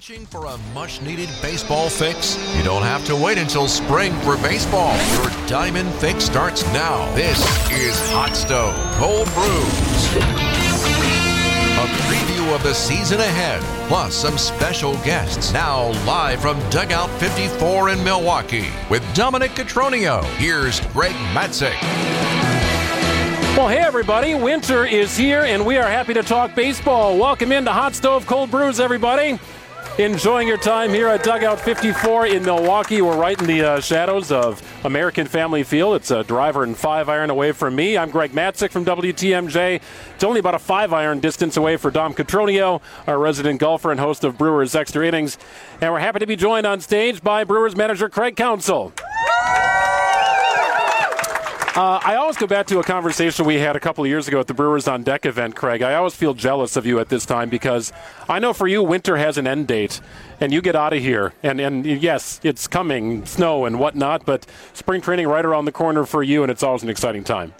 For a much needed baseball fix? You don't have to wait until spring for baseball. Your diamond fix starts now. This is Hot Stove Cold Brews. A preview of the season ahead, plus some special guests. Now live from Dugout 54 in Milwaukee with Dominic Cotroneo. Here's Greg Matzek. Well, hey, everybody. Winter is here, and we are happy to talk baseball. Welcome into Hot Stove Cold Brews, everybody. Enjoying your time here at Dugout 54 in Milwaukee. We're right in the uh, shadows of American Family Field. It's a driver and five iron away from me. I'm Greg Matzek from WTMJ. It's only about a five iron distance away for Dom Cotroneo, our resident golfer and host of Brewers Extra Innings. And we're happy to be joined on stage by Brewers manager Craig Counsell. Uh, I always go back to a conversation we had a couple of years ago at the Brewers on Deck event, Craig. I always feel jealous of you at this time because I know for you, winter has an end date, and you get out of here. And, and yes, it's coming, snow and whatnot, but spring training right around the corner for you, and it's always an exciting time.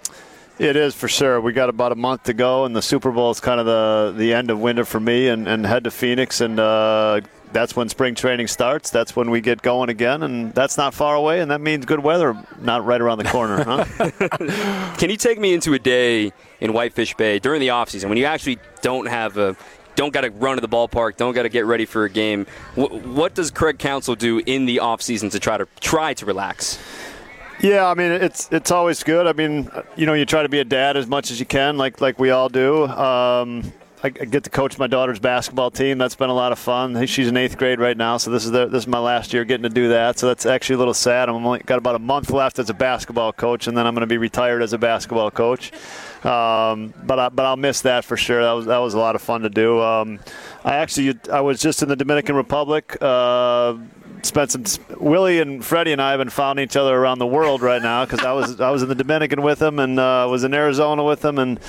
It is for sure. We got about a month to go, and the Super Bowl is kind of the the end of winter for me, and, and head to Phoenix and uh, that's when spring training starts. That's when we get going again, and that's not far away, and that means good weather not right around the corner. Huh? Can you take me into a day in Whitefish Bay during the off season when you actually don't have a don't got to run to the ballpark, don't got to get ready for a game. What, what does Craig Counsell do in the off season to try to try to relax? Yeah, I mean it's it's always good. I mean, you know, you try to be a dad as much as you can, like like we all do. Um, I get to coach my daughter's basketball team. That's been a lot of fun. She's in eighth grade right now, so this is the, this is my last year getting to do that. So that's actually a little sad. I'm only got about a month left as a basketball coach, and then I'm going to be retired as a basketball coach. Um, but I, but I'll miss that for sure. That was that was a lot of fun to do. Um, I actually I was just in the Dominican Republic. Uh, spent some Willie and Freddie and I have been following each other around the world right now because I was I was in the Dominican with them and uh, was in Arizona with them and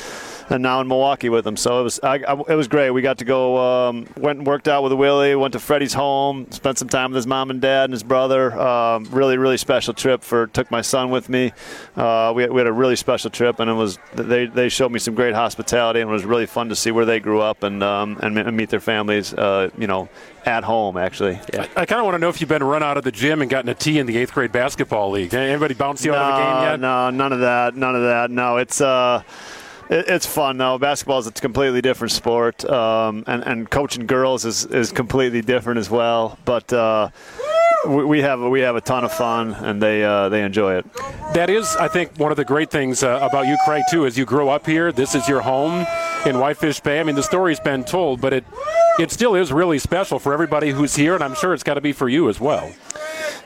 and now in Milwaukee with him. So it was I, I, it was great. We got to go um, went and worked out with Willie. Went to Freddie's home. Spent some time with his mom and dad and his brother. Um, really really special trip. For took my son with me. Uh, we, we had a really special trip, and it was they they showed me some great hospitality, and it was really fun to see where they grew up and um, and, meet their families. Uh, you know at home, actually. Yeah. I, I kind of want to know if you've been run out of the gym and gotten a tee in the eighth grade basketball league. Anybody bounce you no, out of the game yet? No, none of that. None of that. No, it's. Uh, it, it's fun though. Basketball is a completely different sport, um, and and coaching girls is, is completely different as well. But uh, we, we have we have a ton of fun, and they uh, they enjoy it. That is, I think, one of the great things uh, about you, Craig, too, is you grew up here. This is your home in Whitefish Bay. I mean, the story's been told, but it it still is really special for everybody who's here, and I'm sure it's got to be for you as well.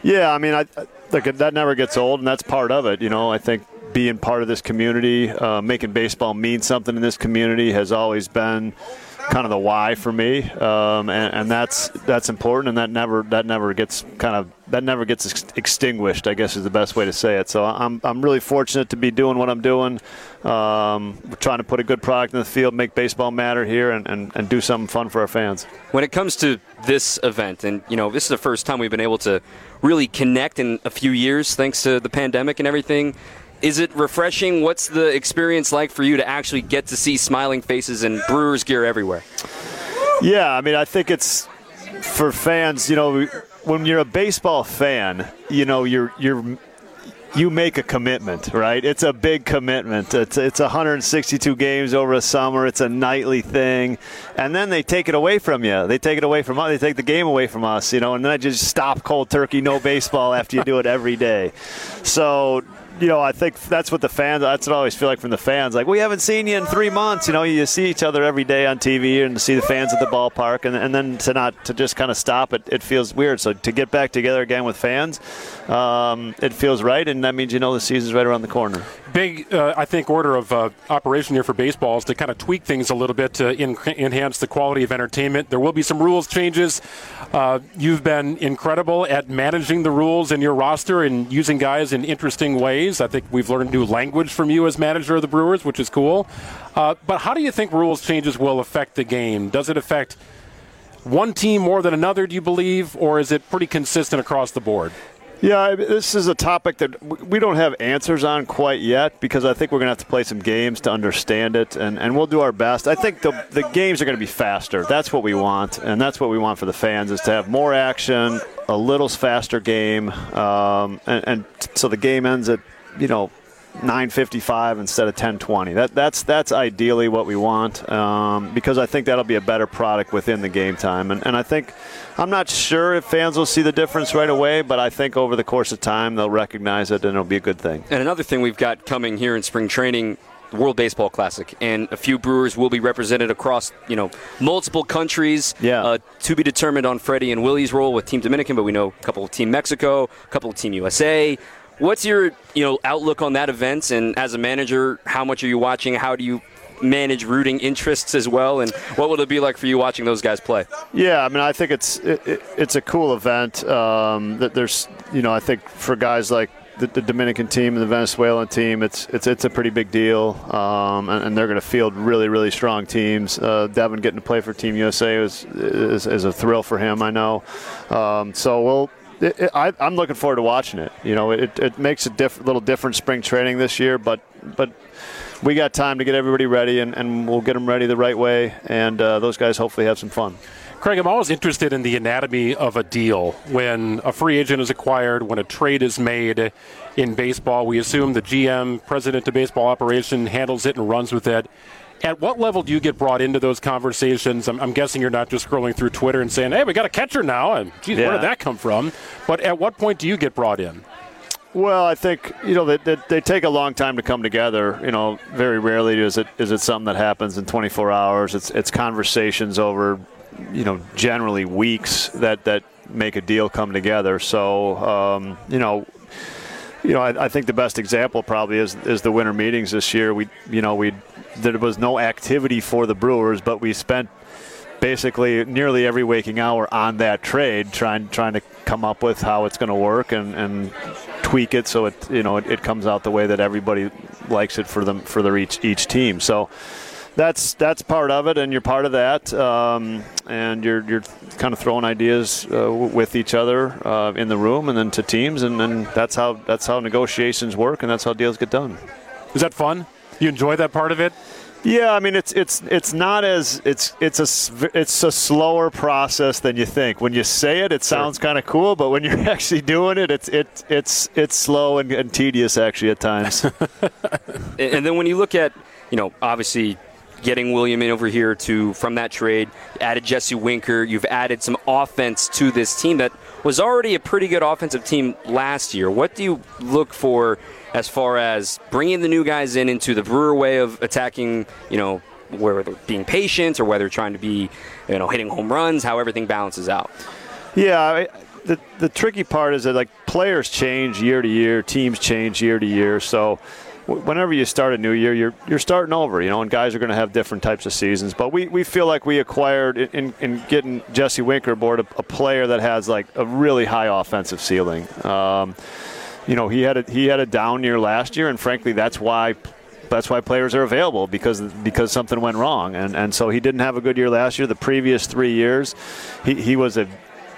Yeah, I mean, I, look, that never gets old, and that's part of it. You know, I think being part of this community, uh, making baseball mean something in this community has always been kind of the why for me, um, and, and, that's that's important, and that never that never gets kind of that never gets ex- extinguished. I guess is the best way to say it. So I'm I'm really fortunate to be doing what I'm doing. Um, trying to put a good product in the field, make baseball matter here, and, and, and do something fun for our fans. When it comes to this event, and you know, this is the first time we've been able to really connect in a few years, thanks to the pandemic and everything is it refreshing? What's the experience like for you to actually get to see smiling faces and Brewers gear everywhere? Yeah, I mean, I think it's for fans. You know, when you're a baseball fan, you know, you're you're you make a commitment, right? It's a big commitment. It's it's 162 games over a summer. It's a nightly thing, and then they take it away from you. They take it away from us. They take the game away from us, you know, and then I just stop cold turkey, no baseball after you do it every day. So you know, I think that's what the fans. That's what I always feel like from the fans. Like we haven't seen you in three months. You know, you see each other every day on TV, and to see the fans at the ballpark, and, and then to not to just kind of stop it, it feels weird. So to get back together again with fans, um, it feels right, and that means you know the season's right around the corner. Big, uh, I think, order of uh, operation here for baseball is to kind of tweak things a little bit to in- enhance the quality of entertainment. There will be some rules changes. Uh, you've been incredible at managing the rules in your roster and using guys in interesting ways. I think we've learned new language from you as manager of the Brewers, which is cool. Uh, but how do you think rules changes will affect the game? Does it affect one team more than another, do you believe, or is it pretty consistent across the board? Yeah, this is a topic that we don't have answers on quite yet because I think we're going to have to play some games to understand it, and, and we'll do our best. I think the, the games are going to be faster. That's what we want, and that's what we want for the fans is to have more action, a little faster game, um, and, and so the game ends at, you know, 9:55 instead of 10:20. That that's that's ideally what we want um, because I think that'll be a better product within the game time. And, and I think I'm not sure if fans will see the difference right away, but I think over the course of time they'll recognize it and it'll be a good thing. And another thing we've got coming here in spring training. World Baseball Classic, and a few Brewers will be represented across, you know, multiple countries. Yeah. Uh, to be determined on Freddie and Willie's role with Team Dominican, but we know a couple of Team Mexico, a couple of Team USA. What's your you know outlook on that event? And as a manager, how much are you watching? How do you manage rooting interests as well? And what would it be like for you watching those guys play? Yeah, I mean, I think it's it, it, it's a cool event. Um, that there's you know I think for guys like the, the, Dominican team and the Venezuelan team, it's it's it's a pretty big deal, um, and, and, they're going to field really really strong teams. Uh, Devin getting to play for Team USA is, is, is a thrill for him, I know. Um, so we'll it, it, I, am looking forward to watching it. You know, it, it makes a diff, little different spring training this year, but but we got time to get everybody ready, and, and we'll get them ready the right way, and uh, those guys hopefully have some fun. Craig, I'm always interested in the anatomy of a deal. When a free agent is acquired, when a trade is made in baseball, we assume the GM, president of baseball operation, handles it and runs with it. At what level do you get brought into those conversations? I'm, I'm, guessing you're not just scrolling through Twitter and saying, "Hey, we got a catcher now," and geez, yeah. where did that come from? But at what point do you get brought in? Well, I think you know they, they, they, take a long time to come together. You know, very rarely is it is it something that happens in 24 hours. It's it's conversations over, you know, generally weeks that that make a deal come together. So um, you know, you know, I, I, think the best example probably is is the winter meetings this year. We, you know, we there was no activity for the Brewers, but we spent basically nearly every waking hour on that trade, trying trying to come up with how it's going to work and, and tweak it so it you know it, it comes out the way that everybody likes it for them for their each each team. So that's that's part of it, and you're part of that, um, and you're you're kind of throwing ideas uh, with each other uh, in the room, and then to teams, and then that's how that's how negotiations work, and that's how deals get done. Is that fun? You enjoy that part of it? Yeah, I mean it's it's it's not as it's it's a it's a slower process than you think. When you say it, it sounds kind of cool, but when you're actually doing it, it's it it's it's slow and, and tedious actually at times. and then when you look at you know obviously getting William in over here to from that trade. Added Jesse Winker. You've added some offense to this team that was already a pretty good offensive team last year. What do you look for as far as bringing the new guys in into the Brewer way of attacking? You know, whether being patient or whether trying to be, you know, hitting home runs. How everything balances out. Yeah. I, the, the tricky part is that like players change year to year, teams change year to year. So whenever you start a new year, you're you're starting over, you know, and guys are going to have different types of seasons. But we, we feel like we acquired in, in getting Jesse Winker aboard a, a player that has like a really high offensive ceiling. Um, you know, he had a he had a down year last year, and frankly, that's why that's why players are available because because something went wrong, and and so he didn't have a good year last year. The previous three years, he, he was a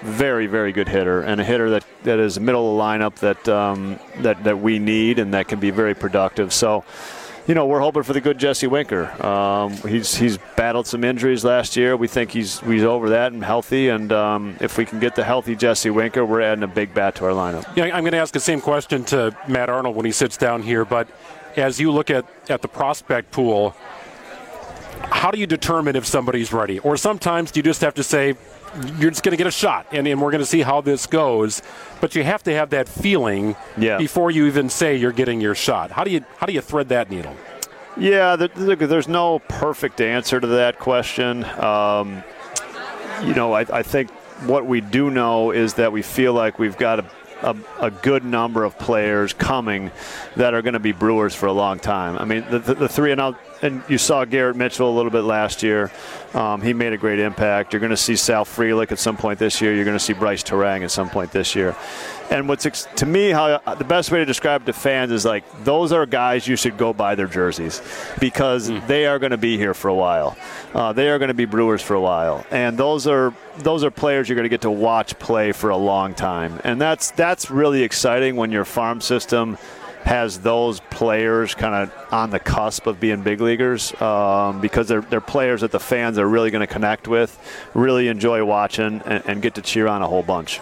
very, very good hitter and a hitter that, that is middle of the lineup that, um, that, that we need and that can be very productive. So, you know, we're hoping for the good Jesse Winker. Um, he's he's battled some injuries last year. We think he's he's over that and healthy. And um, if we can get the healthy Jesse Winker, we're adding a big bat to our lineup. Yeah, I'm going to ask the same question to Matt Arnold when he sits down here. But as you look at, at the prospect pool, how do you determine if somebody's ready? Or sometimes do you just have to say, you're just going to get a shot, and, and we're going to see how this goes. But you have to have that feeling yeah. before you even say you're getting your shot. How do you how do you thread that needle? Yeah, there's no perfect answer to that question. Um, you know, I, I, think what we do know is that we feel like we've got a, a, a good number of players coming that are going to be Brewers for a long time. I mean, the, the, the three and out and you saw Garrett Mitchell a little bit last year. Um, he made a great impact. You're going to see Sal Frelick at some point this year. You're going to see Brice Turang at some point this year. And what's ex- to me, how the best way to describe to fans is like those are guys you should go buy their jerseys because mm. they are going to be here for a while. Uh, they are going to be Brewers for a while, and those are those are players you're going to get to watch play for a long time, and that's that's really exciting when your farm system has those players kind of on the cusp of being big leaguers um, because they're, they're players that the fans are really going to connect with, really enjoy watching, and, and get to cheer on a whole bunch.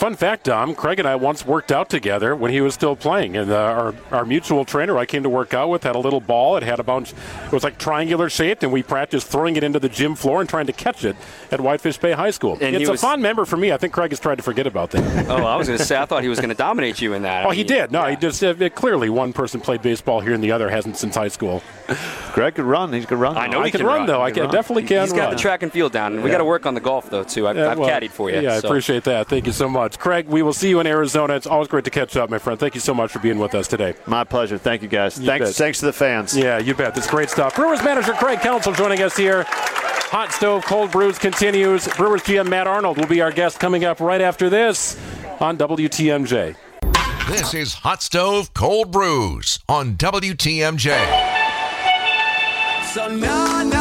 Fun fact, Dom, Craig and I once worked out together when he was still playing. And uh, our, our mutual trainer I came to work out with had a little ball. It had a bunch, it was like triangular shaped, and we practiced throwing it into the gym floor and trying to catch it at Whitefish Bay High School. And it's a was, fond memory for me. I think Craig has tried to forget about that. oh, I was going to say, I thought he was going to dominate you in that. oh, I mean, he did. No, yeah. he just, uh, clearly one person played baseball here and the other hasn't since high school. Greg could run. He could run. I know he, can, run, run, though. He can I definitely can He's run. got the track and field down. We got to work on the golf, though, too. I've, yeah, I've well, caddied for you. Yeah, so. I appreciate that. Thank you so much. Craig, we will see you in Arizona. It's always great to catch up, my friend. Thank you so much for being with us today. My pleasure. Thank you, guys. You thanks, bet. thanks to the fans. Yeah, you bet. That's great stuff. Brewers manager Craig Counsell joining us here. Hot Stove Cold Brews continues. Brewers GM Matt Arnold will be our guest coming up right after this on WTMJ. This is Hot Stove Cold Brews on WTMJ. So no, no, honey, I'm good.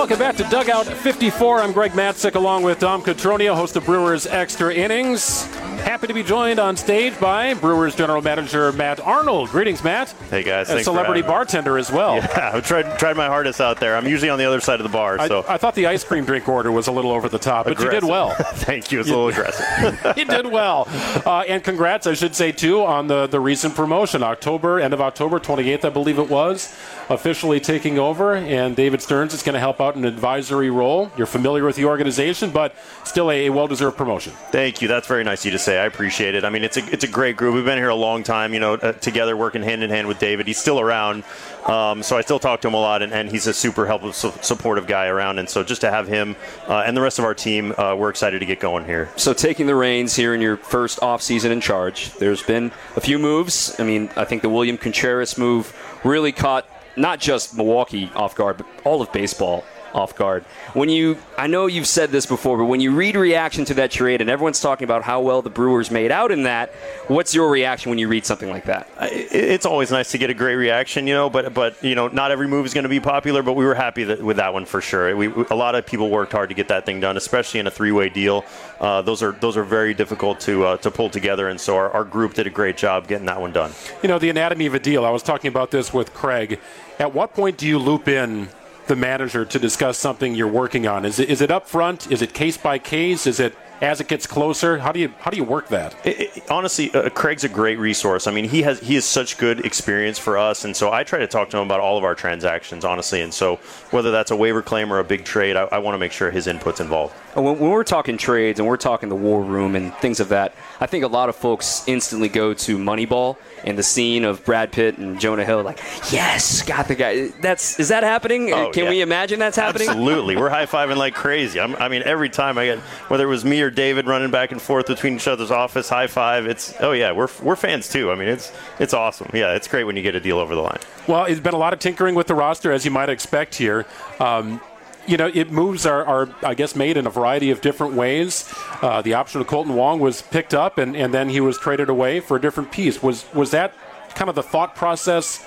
Welcome back to Dugout 54. I'm Greg Matzek along with Dom Cotroneo, host of Brewers Extra Innings. Happy to be joined on stage by Brewers General Manager Matt Arnold. Greetings, Matt. Hey guys, a celebrity bartender as well. Yeah, I've tried tried my hardest out there. I'm usually on the other side of the bar. So I, I thought the ice cream drink order was a little over the top, but aggressive. you did well. Thank you. It's a little aggressive. you did well, uh, and congrats, I should say too, on the the recent promotion. October, end of October 28th, I believe it was, officially taking over, and David Stearns is going to help out in an advisory role. You're familiar with the organization, but still a, a well deserved promotion. Thank you. That's very nice of you to say. I appreciate it. I mean, it's a it's a great group. We've been here a long time, you know, uh, together working hand in hand with David. He's still around, um, so I still talk to him a lot, and, and he's a super helpful, su- supportive guy around. And so just to have him uh, and the rest of our team, uh, we're excited to get going here. So taking the reins here in your first off season in charge, there's been a few moves. I mean, I think the William Contreras move really caught not just Milwaukee off guard, but all of baseball off guard. When you, I know you've said this before, but when you read reaction to that trade and everyone's talking about how well the Brewers made out in that, what's your reaction when you read something like that? It's always nice to get a great reaction, you know, but but you know, not every move is going to be popular, but we were happy that, with that one for sure. We, a lot of people worked hard to get that thing done, especially in a three-way deal. Uh, those are those are very difficult to uh, to pull together, and so our, our group did a great job getting that one done. You know, the anatomy of a deal. I was talking about this with Craig. At what point do you loop in the manager to discuss something you're working on? Is it, is it up front? Is it case by case? Is it as it gets closer? How do you how do you work that? It, it, honestly, uh, Craig's a great resource. I mean, he has he has such good experience for us, and so I try to talk to him about all of our transactions, honestly. And so whether that's a waiver claim or a big trade, I, I want to make sure his input's involved. When, when we're talking trades and we're talking the war room and things of that, I think a lot of folks instantly go to Moneyball and the scene of Brad Pitt and Jonah Hill, like, yes, got the guy. That's is that happening? Oh, Can yeah. we imagine that's happening? Absolutely, we're high fiving like crazy. I'm, i mean, every time I get whether it was me or David running back and forth between each other's office, high five. It's oh yeah, we're we're fans too. I mean, it's it's awesome. Yeah, it's great when you get a deal over the line. Well, it's been a lot of tinkering with the roster, as you might expect here. Um, you know, it moves are, are, I guess, made in a variety of different ways. Uh, the option of Kolten Wong was picked up, and, and then he was traded away for a different piece. Was was that kind of the thought process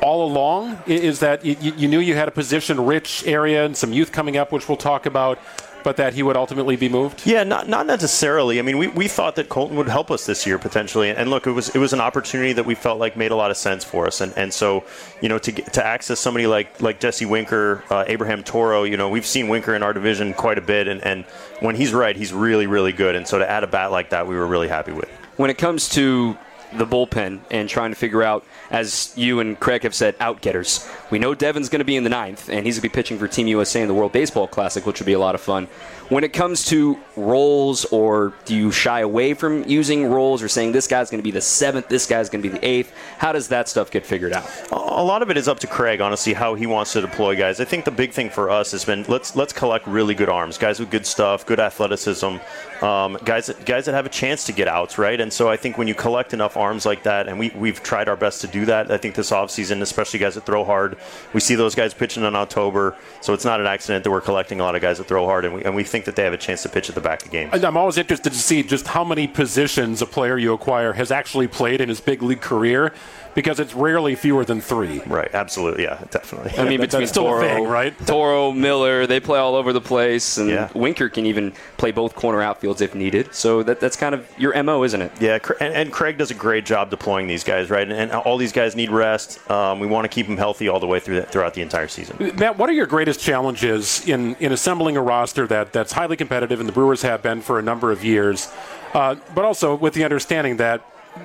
all along? Is that you, knew you had a position-rich area and some youth coming up, which we'll talk about, but that he would ultimately be moved? Yeah, not not necessarily. I mean, we, we thought that Kolten would help us this year potentially, and look, it was it was an opportunity that we felt like made a lot of sense for us, and and so you know to get, to access somebody like like Jesse Winker, uh, Abraham Toro, you know, we've seen Winker in our division quite a bit, and and when he's right, he's really really good, and so to add a bat like that, we were really happy with. When it comes to the bullpen and trying to figure out, as you and Craig have said, outgetters. We know Devin's going to be in the ninth, and he's going to be pitching for Team USA in the World Baseball Classic, which will be a lot of fun. When it comes to roles, or do you shy away from using roles or saying this guy's going to be the seventh, this guy's going to be the eighth? How does that stuff get figured out? A lot of it is up to Craig, honestly, how he wants to deploy guys. I think the big thing for us has been let's let's collect really good arms, guys with good stuff, good athleticism, um, guys that, guys that have a chance to get outs, right? And so I think when you collect enough arms like that, and we, we've tried our best to do that. I think this offseason, especially guys that throw hard, we see those guys pitching in October, so it's not an accident that we're collecting a lot of guys that throw hard, and we, and we think that they have a chance to pitch at the back of games. I'm always interested to see just how many positions a player you acquire has actually played in his big league career because it's rarely fewer than three. Right, absolutely, yeah, definitely. I mean, between still a Toro, thing, right? Toro, Miller, they play all over the place, and Yeah. Winker can even play both corner outfields if needed. So that, that's kind of your mo, isn't it? Yeah, and, and Craig does a great job deploying these guys, right? And, and all these guys need rest. Um, we want to keep them healthy all the way through the, throughout the entire season. Matt, what are your greatest challenges in, in assembling a roster that, that's highly competitive, and the Brewers have been for a number of years, uh, but also with the understanding that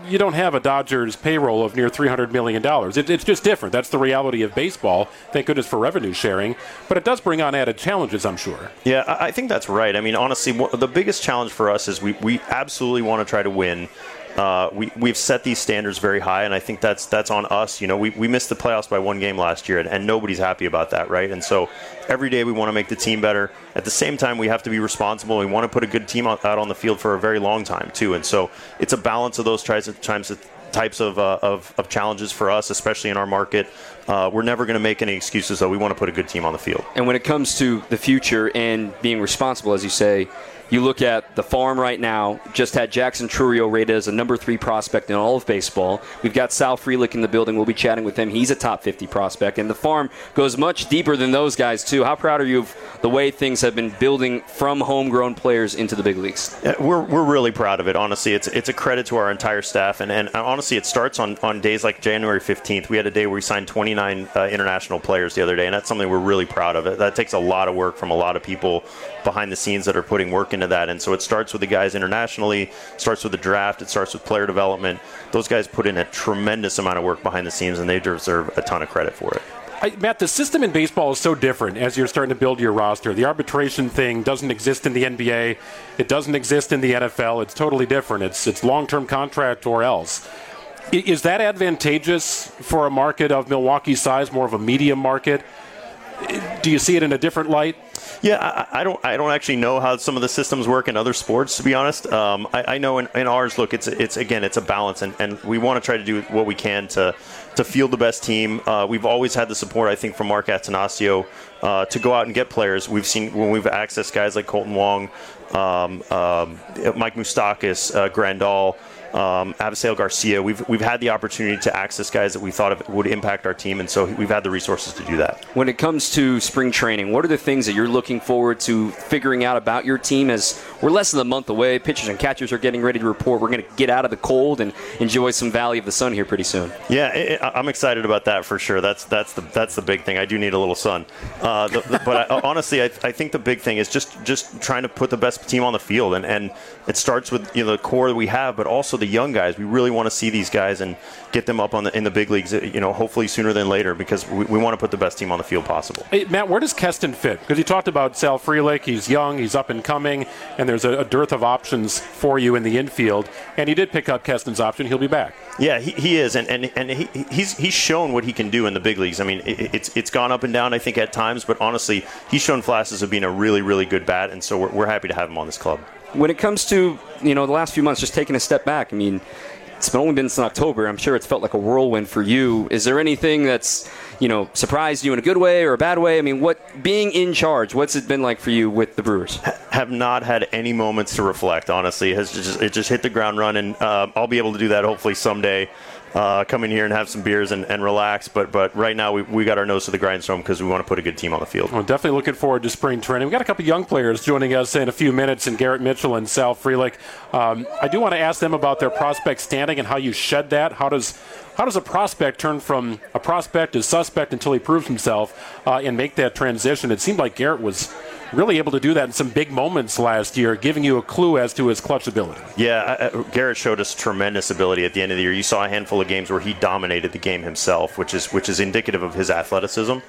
you don't have a Dodgers payroll of near $300 million. It, it's just different. That's the reality of baseball. Thank goodness for revenue sharing. But it does bring on added challenges, I'm sure. Yeah, I I think that's right. I mean, honestly, the biggest challenge for us is we, we absolutely want to try to win. Uh, we, we've set these standards very high, and I think that's that's on us. You know, we, we missed the playoffs by one game last year, and, and nobody's happy about that, right? And so every day we want to make the team better. At the same time, we have to be responsible. We want to put a good team out on the field for a very long time, too. And so it's a balance of those tries times types of, uh, of, of challenges for us, especially in our market. Uh, we're never going to make any excuses, though. We want to put a good team on the field. And when it comes to the future and being responsible, as you say, you look at the farm right now, just had Jackson Chourio rated as a number three prospect in all of baseball. We've got Sal Frelick in the building. We'll be chatting with him. He's a top 50 prospect. And the farm goes much deeper than those guys, too. How proud are you of the way things have been building from homegrown players into the big leagues? Yeah, we're, we're really proud of it. Honestly, it's it's a credit to our entire staff, and, and honestly, it starts on, on days like January 15th. We had a day where we signed 29 uh, international players the other day, and that's something we're really proud of. That takes a lot of work from a lot of people behind the scenes that are putting work into that, and so it starts with the guys internationally, starts with the draft, it starts with player development. Those guys put in a tremendous amount of work behind the scenes, and they deserve a ton of credit for it. I, Matt, the system in baseball is so different as you're starting to build your roster. The arbitration thing doesn't exist in the NBA. It doesn't exist in the NFL. It's totally different. It's it's long-term contract or else. Is that advantageous for a market of Milwaukee's size, more of a medium market? Do you see it in a different light? Yeah, I, I don't. I don't actually know how some of the systems work in other sports. To be honest, um, I, I know in, in ours. Look, it's it's again, it's a balance, and, and we want to try to do what we can to to field the best team. Uh, we've always had the support, I think, from Mark Attanasio uh, to go out and get players. We've seen when we've accessed guys like Kolten Wong, um, um, Mike Moustakas, uh, Grandal. Um, Avisail Garcia, we've, we've had the opportunity to access guys that we thought of would impact our team, and so we've had the resources to do that. When it comes to spring training, what are the things that you're looking forward to figuring out about your team as we're less than a month away? Pitchers and catchers are getting ready to report. We're going to get out of the cold and enjoy some Valley of the Sun here pretty soon. Yeah, I- I'm excited about that for sure. That's that's the that's the big thing. I do need a little sun, uh, the, the, but I, honestly, I, I think the big thing is just just trying to put the best team on the field, and, and it starts with you know the core that we have, but also the young guys. We really want to see these guys and get them up on the in the big leagues. You know, hopefully sooner than later, because we, we want to put the best team on the field possible. Hey, Matt, where does Keston fit? Because you talked about Sal Frelick. He's young, he's up and coming, and there's a, a dearth of options for you in the infield. And he did pick up Keston's option. He'll be back. Yeah, he, he is, and, and, and he, he's he's shown what he can do in the big leagues. I mean, it, it's it's gone up and down, I think, at times, but honestly, he's shown flashes of being a really really good bat, and so we're, we're happy to have him on this club. When it comes to you know the last few months, just taking a step back, I mean, it's been only been since October. I'm sure it's felt like a whirlwind for you. Is there anything that's you know surprised you in a good way or a bad way? I mean, what being in charge? What's it been like for you with the Brewers? Have not had any moments to reflect. Honestly, it has just it just hit the ground running. Uh, I'll be able to do that hopefully someday. Uh, come in here and have some beers and, and relax, but but right now we, we got our nose to the grindstone because we want to put a good team on the field. Well, definitely looking forward to spring training. We've got a couple young players joining us in a few minutes, and Garrett Mitchell and Sal Frelick. Um, I do want to ask them about their prospect standing and how you shed that. How does how does a prospect turn from a prospect to suspect until he proves himself uh, and make that transition? It seemed like Garrett was really able to do that in some big moments last year, giving you a clue as to his clutch ability. Yeah, I- I- Garrett showed us tremendous ability at the end of the year. You saw a handful of games where he dominated the game himself, which is which is indicative of his athleticism.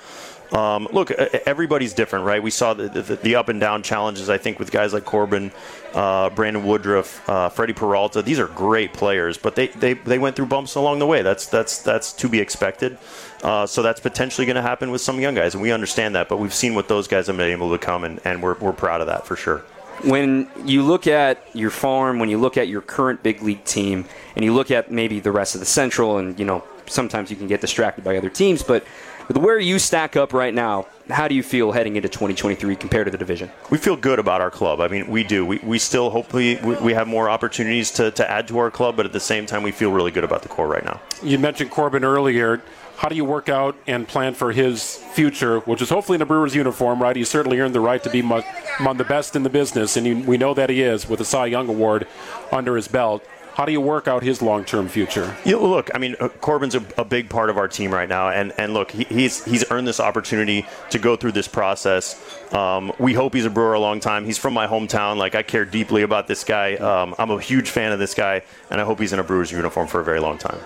Um, look, everybody's different, right? We saw the, the, the up and down challenges. I think with guys like Corbin, uh, Brandon Woodruff, uh, Freddy Peralta. These are great players, but they, they, they went through bumps along the way. That's that's that's to be expected. Uh, so that's potentially going to happen with some young guys, and we understand that. But we've seen what those guys have been able to come, and, and we're, we're proud of that for sure. when you look at your farm, when you look at your current big league team, and you look at maybe the rest of the Central, and you know sometimes you can get distracted by other teams, but with where you stack up right now, how do you feel heading into 2023 compared to the division? We feel good about our club. I mean, we do. We, we still hopefully we, we have more opportunities to, to add to our club, but at the same time, we feel really good about the core right now. You mentioned Corbin earlier. How do you work out and plan for his future, which is hopefully in a Brewers uniform, right? He certainly earned the right to be among the best in the business, and he, we know that he is with a Cy Young Award under his belt. How do you work out his long-term future? Yeah, look, I mean, uh, Corbin's a, a, big part of our team right now, and and look, he, he's he's earned this opportunity to go through this process. Um, we hope he's a Brewer a long time. He's from my hometown. Like I care deeply about this guy. Um, I'm a huge fan of this guy, and I hope he's in a Brewers uniform for a very long time.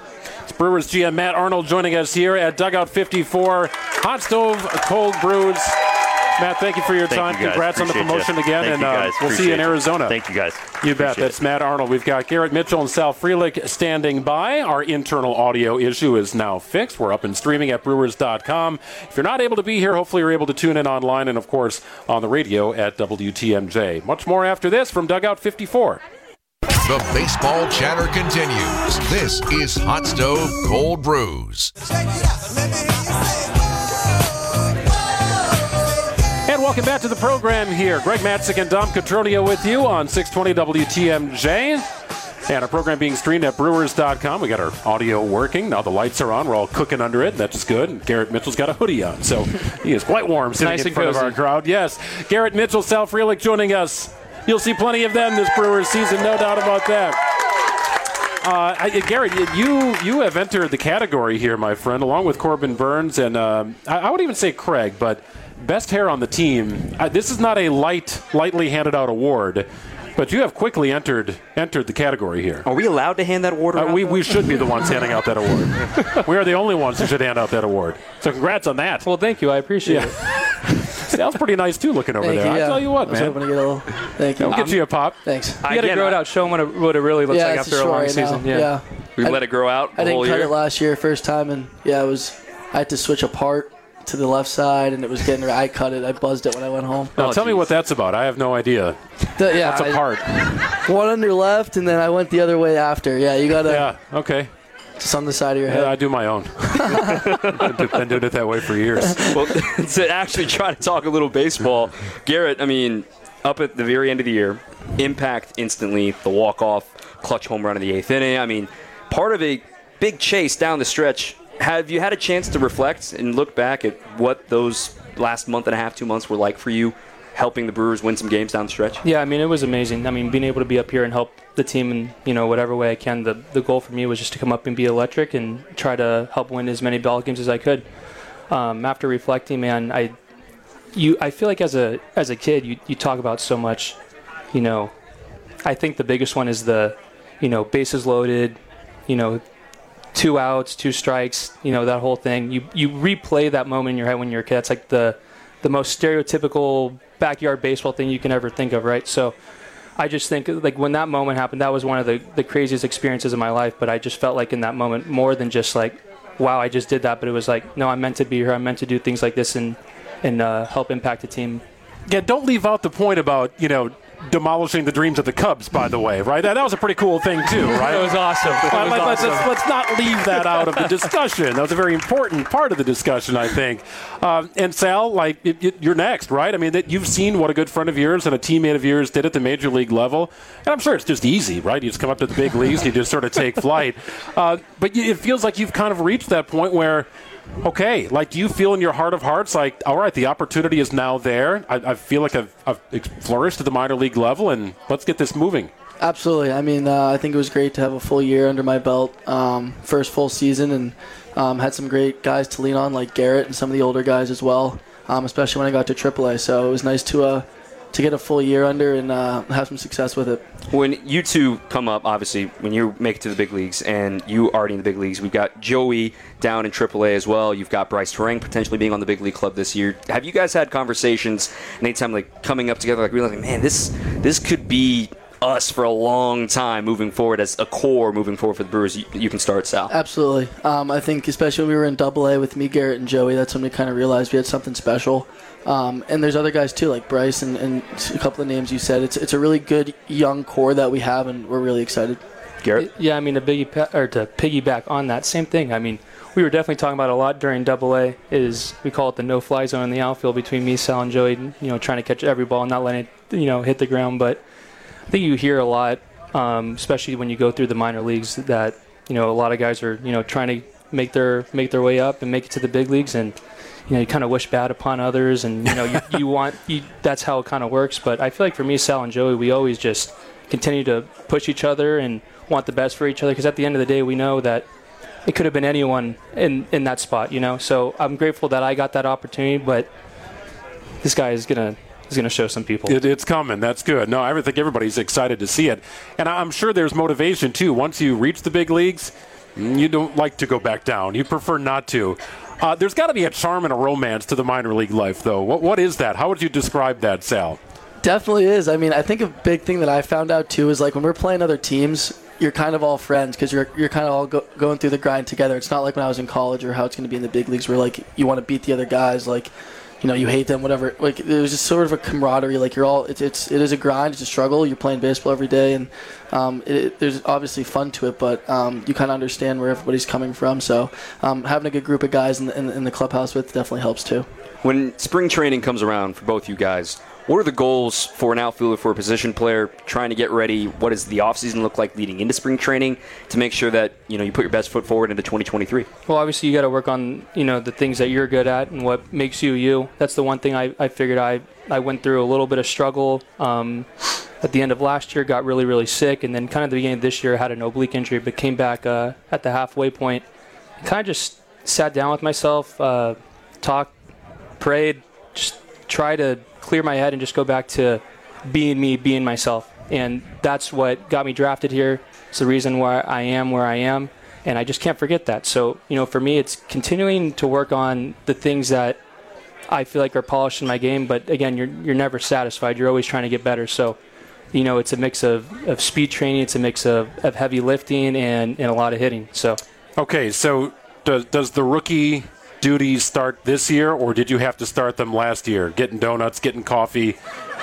It's Brewers GM Matt Arnold joining us here at Dugout 54, Hot Stove Cold Brews. Matt, thank you for your thank time. You Congrats Appreciate on the promotion you. again, thank and uh, we'll see you in Arizona. You. Thank you, guys. You bet. Appreciate That's. Matt Arnold. We've got Garrett Mitchell and Sal Frelick standing by. Our internal audio issue is now fixed. We're up and streaming at Brewers.com. If you're not able to be here, hopefully you're able to tune in online and, of course, on the radio at WTMJ. Much more after this from Dugout 54. The baseball chatter continues. This is Hot Stove Cold Brews. And welcome back to the program here. Greg Matzek and Dom Cotroneo with you on 620 WTMJ. And our program being streamed at brewers.com. We got our audio working. Now the lights are on. We're all cooking under it. That's good. And Garrett Mitchell's got a hoodie on. So he is quite warm sitting nice in front cozy. of our crowd. Yes. Garrett Mitchell, Sal Frelick joining us. You'll see plenty of them this Brewers season, no doubt about that. Uh, I, Garrett, you you have entered the category here, my friend, along with Corbin Burnes and um, I, I would even say Craig, but best hair on the team. Uh, this is not a light, lightly handed out award, but you have quickly entered entered the category here. Are we allowed to hand that award Uh, around? we, though? we should be the ones handing out that award. we are the only ones who should hand out that award. So congrats on that. Well, thank you. I appreciate it. Sounds pretty nice too, looking over Thank there. you, yeah. I tell you what, I was man. hoping to get a little. Thank you. We'll get you a pop. Thanks. You got to grow it out, show them what it, what it really looks yeah, like after a short long right season. Now. Yeah. we I- let it grow out I the didn't cut year. it last year, first time, and yeah, it was. I had to switch a part to the left side, and it was getting. I cut it. I buzzed it when I went home. Now Oh, tell me what that's about. I have no idea. The- yeah, That's a part. one under left, and then I went the other way after. Yeah, you gotta Yeah. Okay. just on the side of your Yeah, head. I do my own. I've been doing it that way for years. well, to actually try to talk a little baseball, Garrett, I mean, up at the very end of the year, impact instantly, the walk-off, clutch home run in the eighth inning. I mean, part of a big chase down the stretch. Have you had a chance to reflect and look back at what those last month and a half, two months were like for you, helping the Brewers win some games down the stretch? Yeah, I mean, it was amazing. I mean, being able to be up here and help the team in you know whatever way I can. The the goal for me was just to come up and be electric and try to help win as many ball games as I could. Um, after reflecting, man, I you I feel like as a as a kid, you you talk about so much. You know, I think the biggest one is the you know bases loaded. You know, two outs, two strikes. You know that whole thing. You you replay that moment in your head when you're a kid. That's like the the most stereotypical backyard baseball thing you can ever think of, right? So I just think like when that moment happened, that was one of the, the craziest experiences of my life. But I just felt like in that moment, more than just like, wow, I just did that. But it was like, no, I'm meant to be here. I'm meant to do things like this and and uh, help impact the team. Yeah, don't leave out the point about, you know, demolishing the dreams of the Cubs, by the way, right? That, that was a pretty cool thing, too, right? It was awesome. It was let, us awesome. let's not leave that out of the discussion. That was a very important part of the discussion, I think. Um, and Sal, like it, it, you're next, right? I mean, that you've seen what a good friend of yours and a teammate of yours did at the major league level, and I'm sure it's just easy, right? You just come up to the big leagues, you just sort of take flight. Uh, but it feels like you've kind of reached that point where. Okay, like do you feel in your heart of hearts like, all right, the opportunity is now there. I, I feel like I've, I've flourished at the minor league level, and let's get this moving. Absolutely. I mean, uh, I think it was great to have a full year under my belt, um, first full season, and um, had some great guys to lean on, like Garrett and some of the older guys as well, um, especially when I got to AAA. So it was nice to uh, to get a full year under and uh, have some success with it. When you two come up, obviously, when you make it to the big leagues, and you already in the big leagues, we've got Joey down in AAA as well. You've got Brice Turang potentially being on the big league club this year. Have you guys had conversations anytime like coming up together, like realizing, man, this this could be us for a long time moving forward as a core moving forward for the Brewers. You, you can start, Sal. Absolutely. Um, I think especially when we were in Double A with me, Garrett, and Joey, that's when we kind of realized we had something special. Um, and there's other guys too, like Brice and, and a couple of names you said. It's it's a really good young core that we have, and we're really excited. Garrett? Yeah, I mean, to, biggie, or to piggyback on that, same thing. I mean, we were definitely talking about a lot during Double A. Is we call it the no-fly zone in the outfield between me, Sal, and Joey. You know, trying to catch every ball, and not letting it, you know, hit the ground. But I think you hear a lot, um, especially when you go through the minor leagues, that you know a lot of guys are you know trying to make their make their way up and make it to the big leagues, and you know you kind of wish bad upon others, and you know you, you want you, that's how it kind of works. But I feel like for me, Sal and Joey, we always just continue to push each other and want the best for each other because at the end of the day, we know that it could have been anyone in in that spot, you know. So I'm grateful that I got that opportunity, but this guy is gonna is going to show some people. It, it's coming. That's good. No, I think everybody's excited to see it, and I'm sure there's motivation too. Once you reach the big leagues, mm, you don't like to go back down. You prefer not to. Uh, there's got to be a charm and a romance to the minor league life, though. What what is that? How would you describe that, Sal? Definitely is. I mean, I think a big thing that I found out too is like when we're playing other teams, you're kind of all friends because you're you're kind of all go, going through the grind together. It's not like when I was in college or how it's going to be in the big leagues where like you want to beat the other guys, like you know you hate them, whatever. Like there's just sort of a camaraderie. Like you're all it's it's it is a grind, it's a struggle. You're playing baseball every day, and um, it, there's obviously fun to it, but um, you kind of understand where everybody's coming from. So um, having a good group of guys in the, in, in the clubhouse with definitely helps too. When spring training comes around for both you guys, what are the goals for an outfielder, for a position player, trying to get ready? What does the offseason look like leading into spring training to make sure that you know you put your best foot forward into 2023? Well, obviously you got to work on you know the things that you're good at and what makes you you. That's the one thing I, I figured I I went through a little bit of struggle. Um, at the end of last year, got really, really sick, and then kind of the beginning of this year, had an oblique injury, but came back uh, at the halfway point. Kind of just sat down with myself, uh, talked, prayed, just try to clear my head and just go back to being me, being myself. And that's what got me drafted here. It's the reason why I am where I am. And I just can't forget that. So, you know, for me, it's continuing to work on the things that I feel like are polished in my game. But again, you're, you're never satisfied. You're always trying to get better. So, you know, it's a mix of, of speed training, it's a mix of, of heavy lifting, and, and a lot of hitting. So, okay, so does, does the rookie duties start this year, or did you have to start them last year? Getting donuts, getting coffee.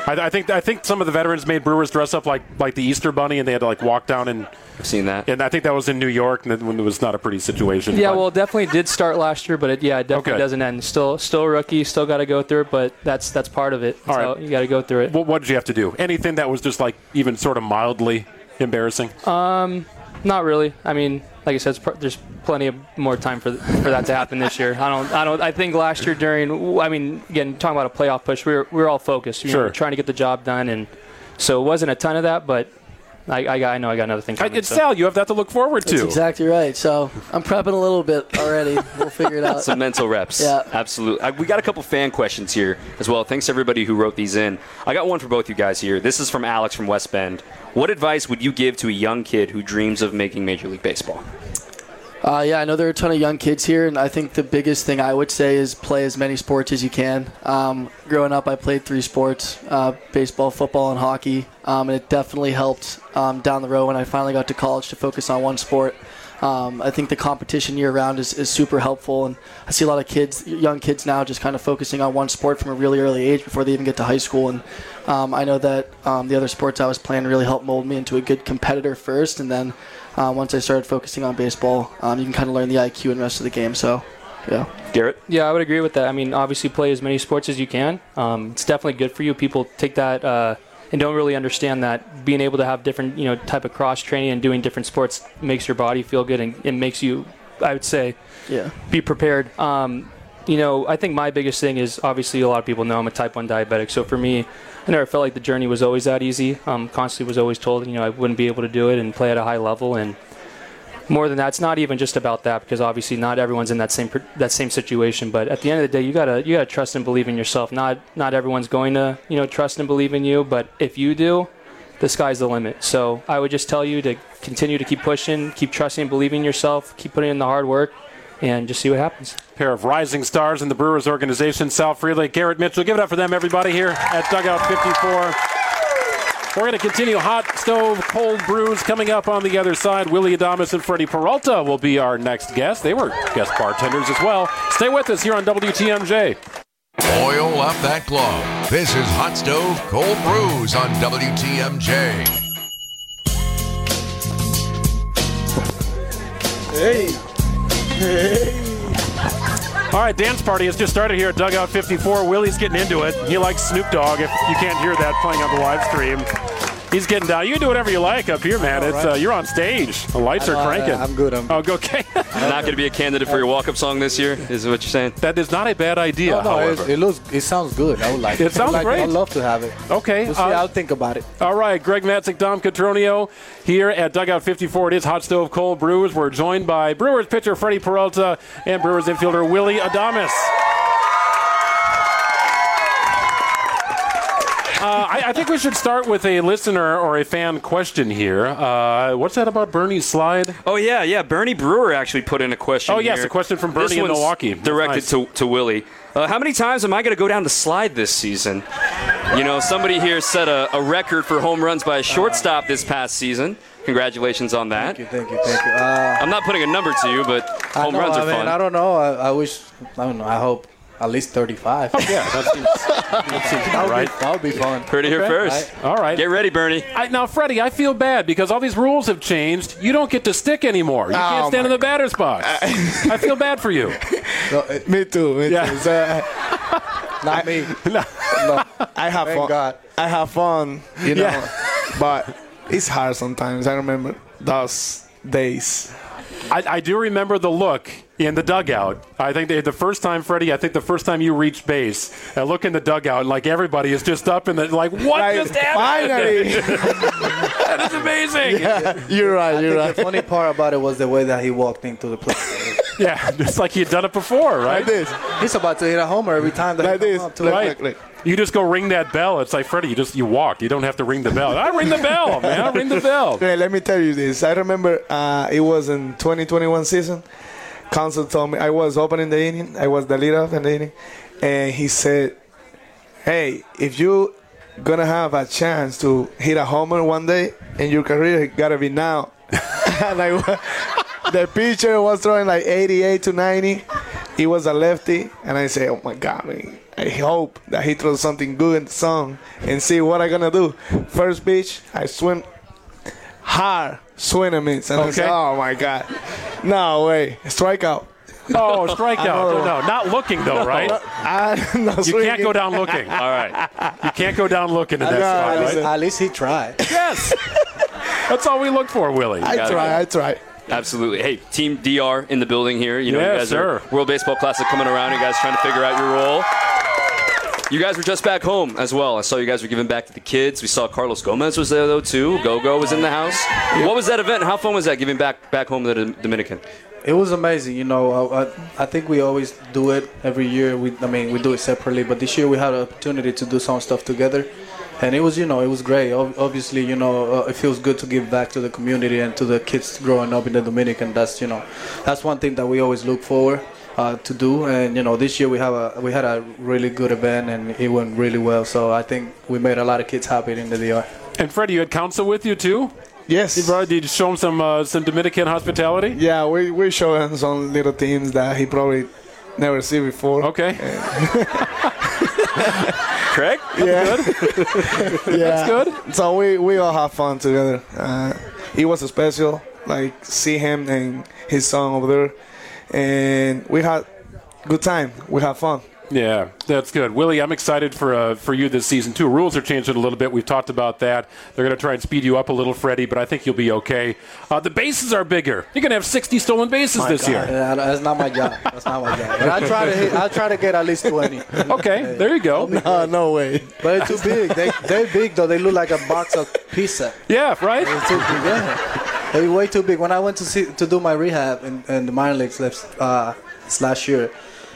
I, I, think I think some of the veterans made Brewers dress up like like the Easter Bunny, and they had to like walk down and. I've seen that. And I think that was in New York, and when it was not a pretty situation. Yeah, but. well, it definitely did start last year, but it, yeah, it definitely okay. doesn't end. Still, still rookie, still got to go through it, but that's that's part of it. All right. you got to go through it. What, what did you have to do? Anything that was just like even sort of mildly embarrassing? Um, not really. I mean, like I said, there's plenty of more time for for that to happen this year. I don't. I don't. I think last year during. I mean, again, talking about a playoff push, we were we were all focused. You sure. Know, trying to get the job done, and so it wasn't a ton of that, but. I, I, I know I got another thing coming. It's so. Sal, you have that to look forward to. That's exactly right. So I'm prepping a little bit already. We'll figure it out. Some mental reps. Yeah. Absolutely. we got a couple fan questions here as well. Thanks everybody who wrote these in. I got one for both you guys here. This is from Alex from West Bend. What advice would you give to a young kid who dreams of making Major League Baseball? Uh, yeah, I know there are a ton of young kids here, and I think the biggest thing I would say is play as many sports as you can. Um, growing up, I played three sports uh, baseball, football, and hockey, um, and it definitely helped um, down the road when I finally got to college to focus on one sport. Um, I think the competition year round is, is super helpful, and I see a lot of kids, young kids now, just kind of focusing on one sport from a really early age before they even get to high school. And um, I know that um, the other sports I was playing really helped mold me into a good competitor first, and then uh, once I started focusing on baseball, um, you can kind of learn the IQ and rest of the game. So, yeah. Garrett? Yeah, I would agree with that. I mean, obviously, play as many sports as you can. Um, it's definitely good for you. People take that uh, and don't really understand that being able to have different, you know, type of cross training and doing different sports makes your body feel good and it makes you, I would say, yeah, be prepared. Um, you know, I think my biggest thing is obviously a lot of people know I'm a type 1 diabetic. So for me, I never felt like the journey was always that easy. Um, constantly was always told, you know, I wouldn't be able to do it and play at a high level. And more than that, it's not even just about that because obviously not everyone's in that same that same situation. But at the end of the day, you gotta you gotta trust and believe in yourself. Not not everyone's going to you know trust and believe in you, but if you do, the sky's the limit. So I would just tell you to continue to keep pushing, keep trusting and believing in yourself, keep putting in the hard work, and just see what happens. Pair of rising stars in the Brewers organization, Sal Frelick, Garrett Mitchell. Give it up for them, everybody, here at Dugout 54. We're going to continue hot stove, cold brews coming up on the other side. Willy Adames and Freddy Peralta will be our next guest. They were guest bartenders as well. Stay with us here on WTMJ. Oil up that glove. This is Hot Stove Cold Brews on WTMJ. All right, dance party has just started here at Dugout 54. Willie's getting into it. He likes Snoop Dogg. If you can't hear that playing on the live stream, he's getting down. You can do whatever you like up here, man. It's uh, you're on stage. The lights are cranking. I'm good. I'm Oh, okay. Not going to be a candidate for your walk-up song this year, is what you're saying? that is not a bad idea. no, no, it, however, it looks, it sounds good. I would like It It sounds I like great. I'd love to have it. okay. We'll see. uh, I'll think about it. All right, Greg Matzek, Dom Cotroneo here at Dugout 54. It is Hot Stove Cold Brewers. We're joined by Brewers pitcher Freddy Peralta and Brewers infielder Willy Adames. Uh, I, I think we should start with a listener or a fan question here. Uh, what's that about Bernie's slide? Oh yeah, yeah. Bernie Brewer actually put in a question. Oh, yes, here. a question from This Bernie in Milwaukee. Directed nice. to, to Willie. Uh, how many times am I going to go down the slide this season? You know, somebody here set a, a record for home runs by a shortstop this past season. Congratulations on that. Thank you, thank you, thank you. Uh, I'm not putting a number to you, but home know, runs I are mean, fun. I don't know. I, I wish. I don't know. I hope at least 35. Yeah, that seems, that seems that about would right. be, that would be fun. Heard it here Okay. first. All right. Get ready, Bernie. I, now, Freddy, I feel bad because all these rules have changed. You don't get to stick anymore. You can't Oh, stand in the batter's box. I feel bad for you. No, uh, me too. Me Yeah. too. So, Not me. no, I have Thank fun. God. I have fun, you know. Yeah. But it's hard sometimes. I remember those days. I, I do remember the look in the dugout. I think they, the first time, Freddy, I think the first time you reached base, I look in the dugout and like everybody is just up in the like, what Like, just happened? finally. that is amazing. Yeah. you're right. You're think right. the funny part about it was the way that he walked into the plate. Yeah, it's like he had done it before, right? Like this. He's about to hit a homer every time that Like he this. comes up to Look. Right. look, look. You just go ring that bell. It's like Freddy, you just you walk. You don't have to ring the bell. I ring the bell, man. I ring the bell. Okay, let me tell you this. I remember uh, it was in 2021 season. Counsell told me I was opening the inning. I was the leader of the inning, and he said, "Hey, if you gonna have a chance to hit a homer one day in your career, it gotta be now." I, the pitcher was throwing like 88 to 90. He was a lefty, and I said, "Oh my God, man." I hope that he throws something good in the song and see what I gonna do. First pitch, I swim hard swing and miss. And I said, Okay. oh my God. No way. Strikeout. Oh, strikeout. Another No, no, not looking though, right? I, no You can't go down looking. All right. You can't go down looking in that No, spot, At least, right? at least he tried. Yes. That's all we look for, Willy. I gotta try, go. I try. Absolutely. Hey, Team DR in the building here. You know, Yes, you guys sir. are World Baseball Classic coming around. You guys trying to figure out your role. You guys were just back home as well. I saw you guys were giving back to the kids. We saw Carlos Gomez was there though too. Go Go was in the house. What was that event? How fun was that giving back back home to the Dominican? It was amazing, you know. I, I, I think we always do it every year. We, I mean, we do it separately, but this year we had an opportunity to do some stuff together, and it was, you know, it was great. Obviously, you know, uh, it feels good to give back to the community and to the kids growing up in the Dominican. That's, you know, that's one thing that we always look forward uh, to do. And you know, this year we have a we had a really good event, and it went really well. So I think we made a lot of kids happy in the DR. And Freddy, you had Counsell with you too? Yes. You brought, did you show him some uh, some Dominican hospitality? Yeah, we, we show him some little things that he probably never see before. Okay. Craig? Yeah. yeah. That's good. So we, we all have fun together. Uh, it was special, like see him and his son over there, and we had good time. We had fun. Yeah, that's good. Willy, I'm excited for uh, for you this season too. Rules are changing a little bit. We've talked about that. They're going to try and speed you up a little, Freddy, but I think you'll be okay. Uh, the bases are bigger. You're going to have 60 stolen bases this year. Yeah, that's not my job. That's not my job. But I try to hit, I try to get at least twenty. Okay, there you go. Uh, no way. But it's too big. They they're big though. They look like a box of pizza. Yeah, right? It's too big. Yeah. They're way too big. When I went to see to do my rehab in, in the minor leagues last, uh, this last year,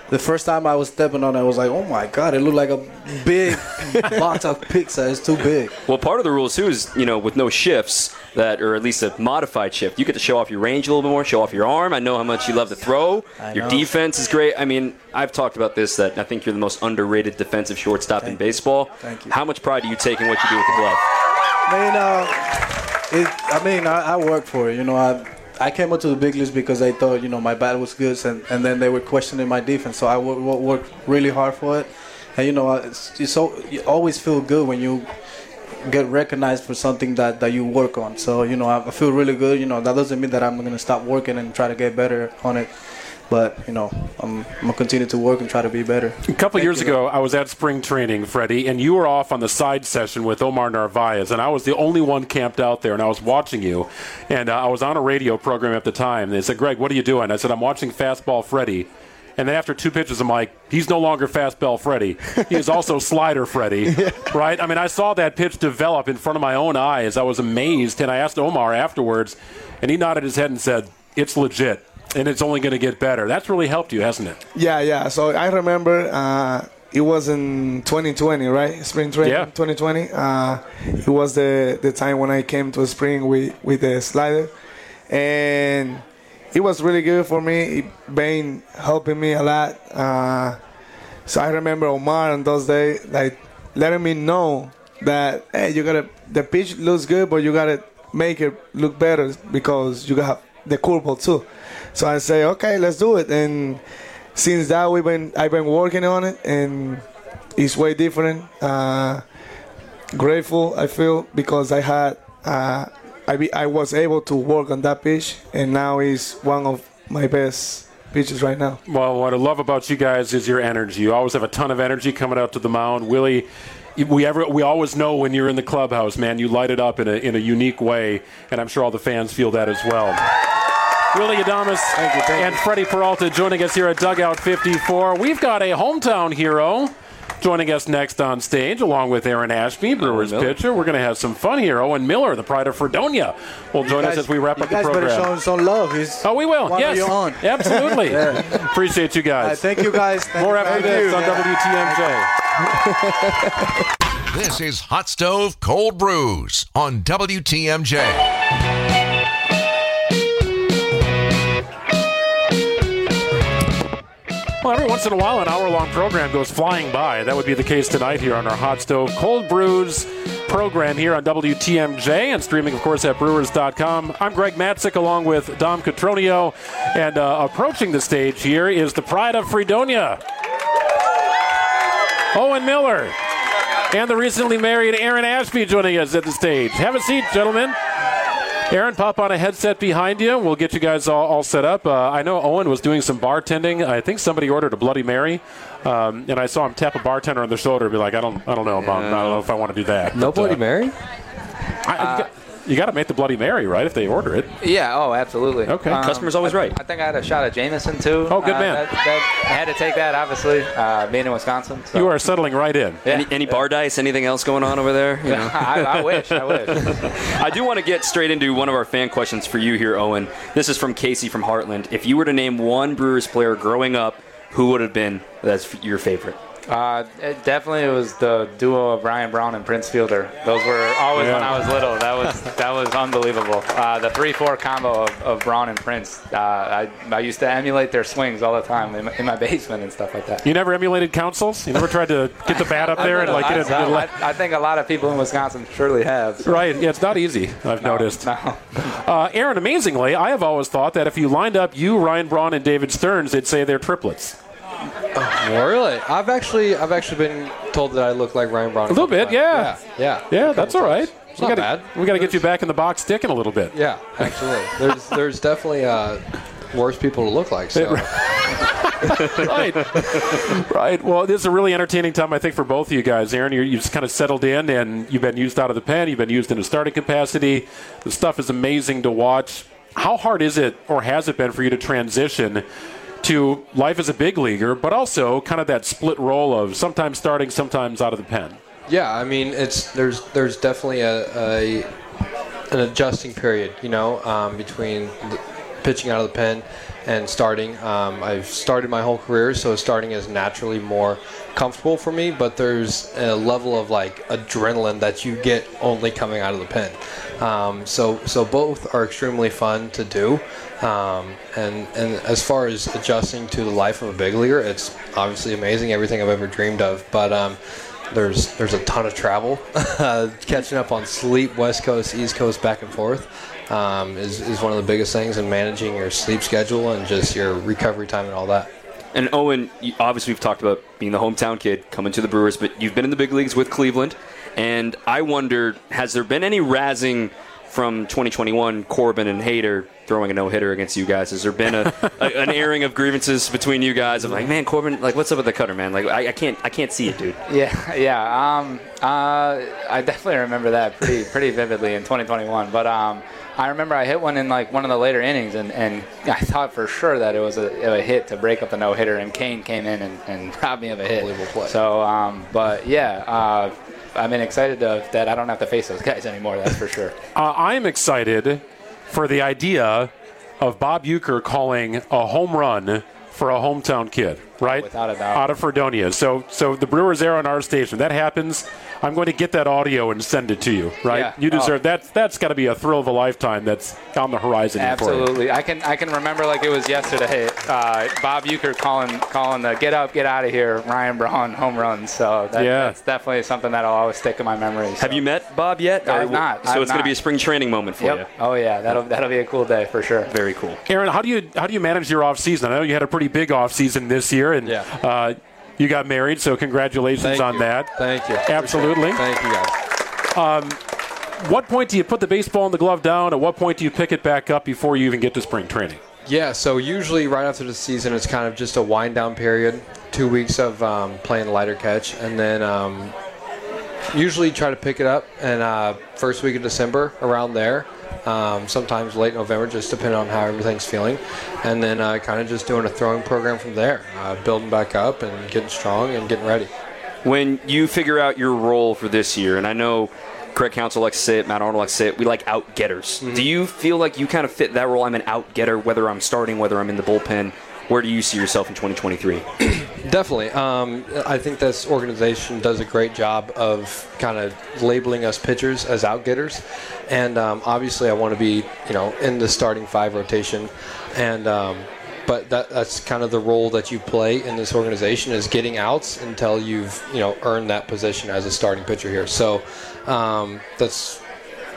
the first time I was stepping on it, I was like, oh my god, it looked like a big box of pizza. It's too big. Well, part of the rules too is you know with no shifts that, or at least a modified shift, you get to show off your range a little bit more, show off your arm. I know how much you love to throw. I Your know. defense is great. I mean, I've talked about this that I think you're the most underrated defensive shortstop in baseball. Thank you. How much pride do you take in what you do with the glove? I mean, uh, it, I mean, I, I worked for it. You know, I I came up to the big leagues because I thought you know my bat was good, and, and then they were questioning my defense. So I wo- wo- worked really hard for it, and you know, it's, it's so you always feel good when you get recognized for something that, that you work on. So you know, I, I feel really good. You know, that doesn't mean that I'm gonna stop working and try to get better on it. But you know, I'm, I'm gonna continue to work and try to be better. A couple years ago, I was at spring training, Freddy, and you were off on the side session with Omar Narvaez, and I was the only one camped out there, and I was watching you. And uh, I was on a radio program at the time. And they said, Greg, what are you doing? I said, I'm watching Fastball Freddy. And then after two pitches, I'm like, he's no longer fastball Freddy. He is also slider Freddy, right? I mean, I saw that pitch develop in front of my own eyes. I was amazed. And I asked Omar afterwards, and he nodded his head and said, it's legit. And it's only going to get better. That's really helped you, hasn't it? Yeah, yeah. So I remember uh, it was in 2020, right? Spring training, Yeah. 2020. Uh, it was the, the time when I came to spring with, with the slider. And it was really good for me. It been helping me a lot. Uh, so I remember Omar on those days, like letting me know that hey, you gotta the pitch looks good, but you gotta make it look better because you got the curveball too. So I say, okay, let's do it. And since that, we've been I've been working on it, and it's way different. Uh, grateful I feel because I had uh, I be, I was able to work on that pitch, and now it's one of my best pitches right now. Well, what I love about you guys is your energy. You always have a ton of energy coming out to the mound. Willy, we ever we always know when you're in the clubhouse, man. You light it up in a in a unique way, and I'm sure all the fans feel that as well. Willy Adames and Freddy Peralta joining us here at Dugout 54. We've got a hometown hero joining us next on stage, along with Aaron Ashby, Brewers Miller. pitcher. We're going to have some fun here. Owen Miller, the pride of Fredonia, will join us as we wrap up the program. guys program. better show him some love. He's, Oh, we will. Yes, are you on? absolutely. Appreciate you guys. thank you guys. Thank More you. after this on WTMJ. This is Hot Stove Cold Brews on WTMJ. Well, every once in a while, an hour-long program goes flying by. That would be the case tonight here on our Hot Stove Cold Brews program here on WTMJ and streaming, of course, at Brewers.com. I'm Greg Matzek along with Dom Cotroneo, and uh, approaching the stage here is the pride of Fredonia, Owen Miller, and the recently married Aaron Ashby joining us at the stage. Have a seat, gentlemen. Aaron, pop on a headset behind you. We'll get you guys all, all set up. Uh, I know Owen was doing some bartending. I think somebody ordered a Bloody Mary, um, and I saw him tap a bartender on the shoulder and be like, "I don't, I don't know, about, I don't know if I want to do that." No But, Bloody uh, Mary? I, you got to make the Bloody Mary, right? If they order it. Yeah, oh, absolutely. Okay. Customer's always right. I think I had a shot of Jameson too. Oh, good Uh, man. That, that, I had to take that, obviously, uh, being in Wisconsin. So. You are settling right in. Yeah. Any, any bar dice? Anything else going on over there? You know? I, I wish. I wish. I do want to get straight into one of our fan questions for you here, Owen. This is from Casey from Hartland. If you were to name one Brewers player growing up, who would have been that's your favorite? Uh, it definitely it was the duo of Ryan Braun and Prince Fielder. Those were always when I was little. That was that was unbelievable. Uh, the three-four combo of, of Braun and Prince. Uh, I, I used to emulate their swings all the time in my, in my basement and stuff like that. You never emulated Counsell's. You never tried to get the bat up there and like get it. I, I, I think a lot of people in Wisconsin surely have. Right. Yeah, it's not easy. I've noticed. No. Uh, Aaron, amazingly, I have always thought that if you lined up you, Ryan Braun, and David Stearns, they'd say they're triplets. Really? I've actually I've actually been told that I look like Ryan Braun. A little bit, yeah. Yeah. Yeah, A that's all right. It's we not gotta, bad. We got to get you back in the box sticking a little bit. Yeah, absolutely. There's there's definitely uh, worse people to look like. So right. right. Well, this is a really entertaining time, I think, for both of you guys. Aaron, you're, you've just kind of settled in and you've been used out of the pen. You've been used in a starting capacity. The stuff is amazing to watch. How hard is it, or has it been, for you to transition to life as a big leaguer, but also kind of that split role of sometimes starting, sometimes out of the pen? yeah, I mean it's there's there's definitely a, a an adjusting period, you know, um, between pitching out of the pen and starting. Um, I've started my whole career, so starting is naturally more comfortable for me. But there's a level of like adrenaline that you get only coming out of the pen. Um, so so both are extremely fun to do. Um, and and as far as adjusting to the life of a big leaguer, it's obviously amazing, everything I've ever dreamed of. But um, there's there's a ton of travel, uh, catching up on sleep, West Coast, East Coast, back and forth. Um, is, is one of the biggest things in managing your sleep schedule and just your recovery time and all that. And Owen, obviously we've talked about being the hometown kid coming to the Brewers, but you've been in the big leagues with Cleveland, and I wonder, has there been any razzing from 2021 Corbin and Hader throwing a no hitter against you guys? Has there been a, a, an airing of grievances between you guys I'm like, man, Corbin, like what's up with the cutter, man? Like I, I can't I can't see it, dude. Yeah, yeah. Um, uh, I definitely remember that pretty pretty vividly in 2021. But um, I remember I hit one in like one of the later innings, and, and I thought for sure that it was a, a hit to break up the no hitter, and Cain came in and, and robbed me of a hit. play. So, um, but yeah. Uh, I'm excited to, that I don't have to face those guys anymore. That's for sure. Uh, I'm excited for the idea of Bob Uecker calling a home run for a hometown kid, right? Without a doubt. Out of Fredonia. So, so the Brewers air on our station. That happens. I'm going to get that audio and send it to you, right? Yeah. You deserve Oh. that. That's got to be a thrill of a lifetime. That's on the horizon. here for you. Absolutely, I can I can remember like it was yesterday. Uh, Bob Uecker calling calling the get up, get out of here, Ryan Braun home run. So that, Yeah. that's definitely something that'll always stick in my memory. Have you met Bob yet? I've not. So I've it's going to be a spring training moment for Yep. you. Oh yeah, that'll that'll be a cool day for sure. Very cool. Aaron, how do you how do you manage your off season? I know you had a pretty big off season this year, and Yeah. uh, you got married. So congratulations Thank on you. that. Thank you. Absolutely. Thank you guys. What point do you put the baseball and the glove down? At what point do you pick it back up before you even get to spring training? Yeah, so usually right after the season, it's kind of just a wind down period, two weeks of um, playing lighter catch, and then um, usually try to pick it up in uh, first week of December around there. Um, sometimes late November, just depending on how everything's feeling, and then uh, kind of just doing a throwing program from there, uh, building back up and getting strong and getting ready. when you figure out your role for this year, and I know Craig Counsell likes to say it, Matt Arnold likes to say it, we like out getters. Mm-hmm. Do you feel like you kind of fit that role? I'm an out getter, whether I'm starting, whether I'm in the bullpen. Where do you see yourself in 2023? Definitely. Um, I think this organization does a great job of kind of labeling us pitchers as outgetters, and um, obviously I want to be, you know, in the starting five rotation, and um, but that, that's kind of the role that you play in this organization is getting outs until you've, you know, earned that position as a starting pitcher here. So um, that's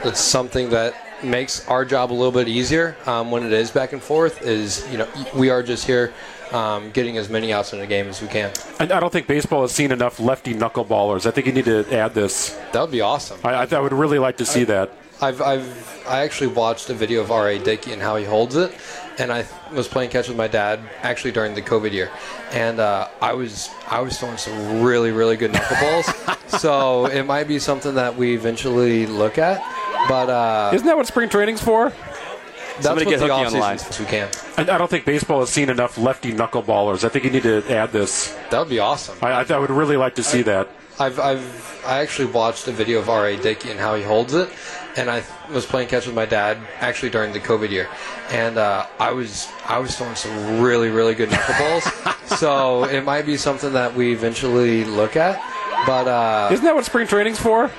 that's something that makes our job a little bit easier um, when it is back and forth. Is you know we are just here um, getting as many outs in a game as we can. I, I don't think baseball has seen enough lefty knuckleballers. I think you need to add this. That would be awesome. I, I, I would really like to see that. I've, I've I actually watched a video of R.A. Dickey and how he holds it, and I was playing catch with my dad actually during the COVID year, and uh, I was I was throwing some really really good knuckleballs. so it might be something that we eventually look at, but uh, Isn't that what spring training's for? that's Somebody what get the Hooky on the line. offseason is. We can. I, I don't think baseball has seen enough lefty knuckleballers. I think you need to add this. That would be awesome. I, I, I would really like to see that. I've, I've I actually watched a video of R.A. Dickey and how he holds it, and I was playing catch with my dad actually during the COVID year, and uh, I was I was throwing some really really good knuckleballs. so it might be something that we eventually look at, but uh, Isn't that what spring training's for?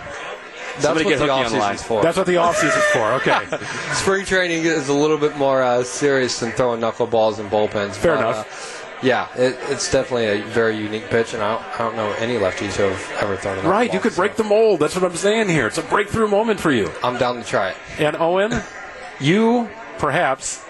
That's Somebody what get the Hooky on off the line. season's for. That's what the offseason's for. Okay. Spring training is a little bit more uh, serious than throwing knuckleballs and bullpens. Fair but, enough. Uh, yeah, it, it's definitely a very unique pitch, and I don't, I don't know any lefties who have ever thrown a knuckleball. Right, you could break the mold. That's what I'm saying here. It's a breakthrough moment for you. I'm down to try it. And Owen, you perhaps,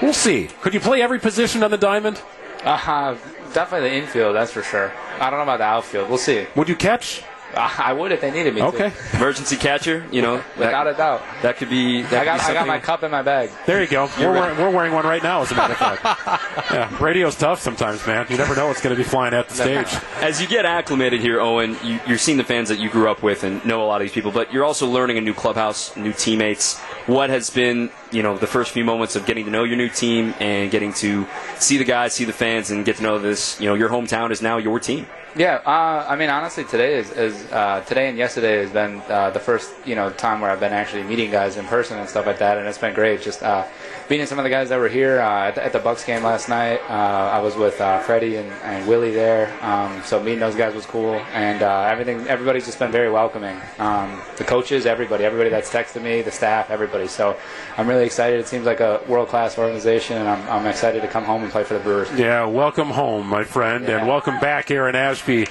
we'll see. Could you play every position on the diamond? Uh, definitely the infield, that's for sure. I don't know about the outfield. We'll see. Would you catch? Uh, I would if they needed me Okay. to. Emergency catcher, you know, Without that, a doubt. that could be. That I got, could be I got my cup in my bag. There you go. We're You're wearing, we're wearing one right now, as a matter of fact. yeah, radio's tough sometimes, man. You never know what's going to be flying at the stage. As you get acclimated here, Owen, you, you're seeing the fans that you grew up with and know a lot of these people, but you're also learning a new clubhouse, new teammates. What has been, you know, the first few moments of getting to know your new team and getting to see the guys, see the fans, and get to know this, you know, your hometown is now your team. Yeah, uh, I mean, honestly, today is, is uh, today and yesterday has been uh, the first you know time where I've been actually meeting guys in person and stuff like that, and it's been great. Just uh, meeting some of the guys that were here uh, at, the, at the Bucks game last night. Uh, I was with uh, Freddy and, and Willy there, um, so meeting those guys was cool, and uh, everything. Everybody's just been very welcoming. Um, the coaches, everybody, everybody that's texted me, the staff, everybody. So I'm really excited. It seems like a world class organization, and I'm, I'm excited to come home and play for the Brewers. Yeah, welcome home, my friend, and welcome back, Aaron Ashby.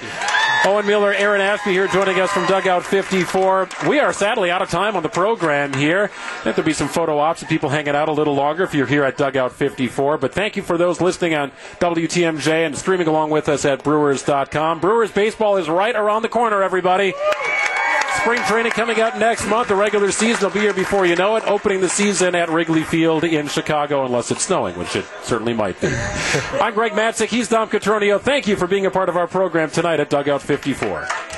Owen Miller, Aaron Ashby here joining us from Dugout 54. We are sadly out of time on the program here. There'll be some photo ops of people hanging out a little longer if you're here at Dugout 54. But thank you for those listening on WTMJ and streaming along with us at Brewers.com. Brewers baseball is right around the corner, everybody. Spring training coming up next month. The regular season will be here before you know it. Opening the season at Wrigley Field in Chicago, unless it's snowing, which it certainly might be. I'm Greg Matzek. He's Dom Cotroneo. Thank you for being a part of our program tonight at Dugout 54.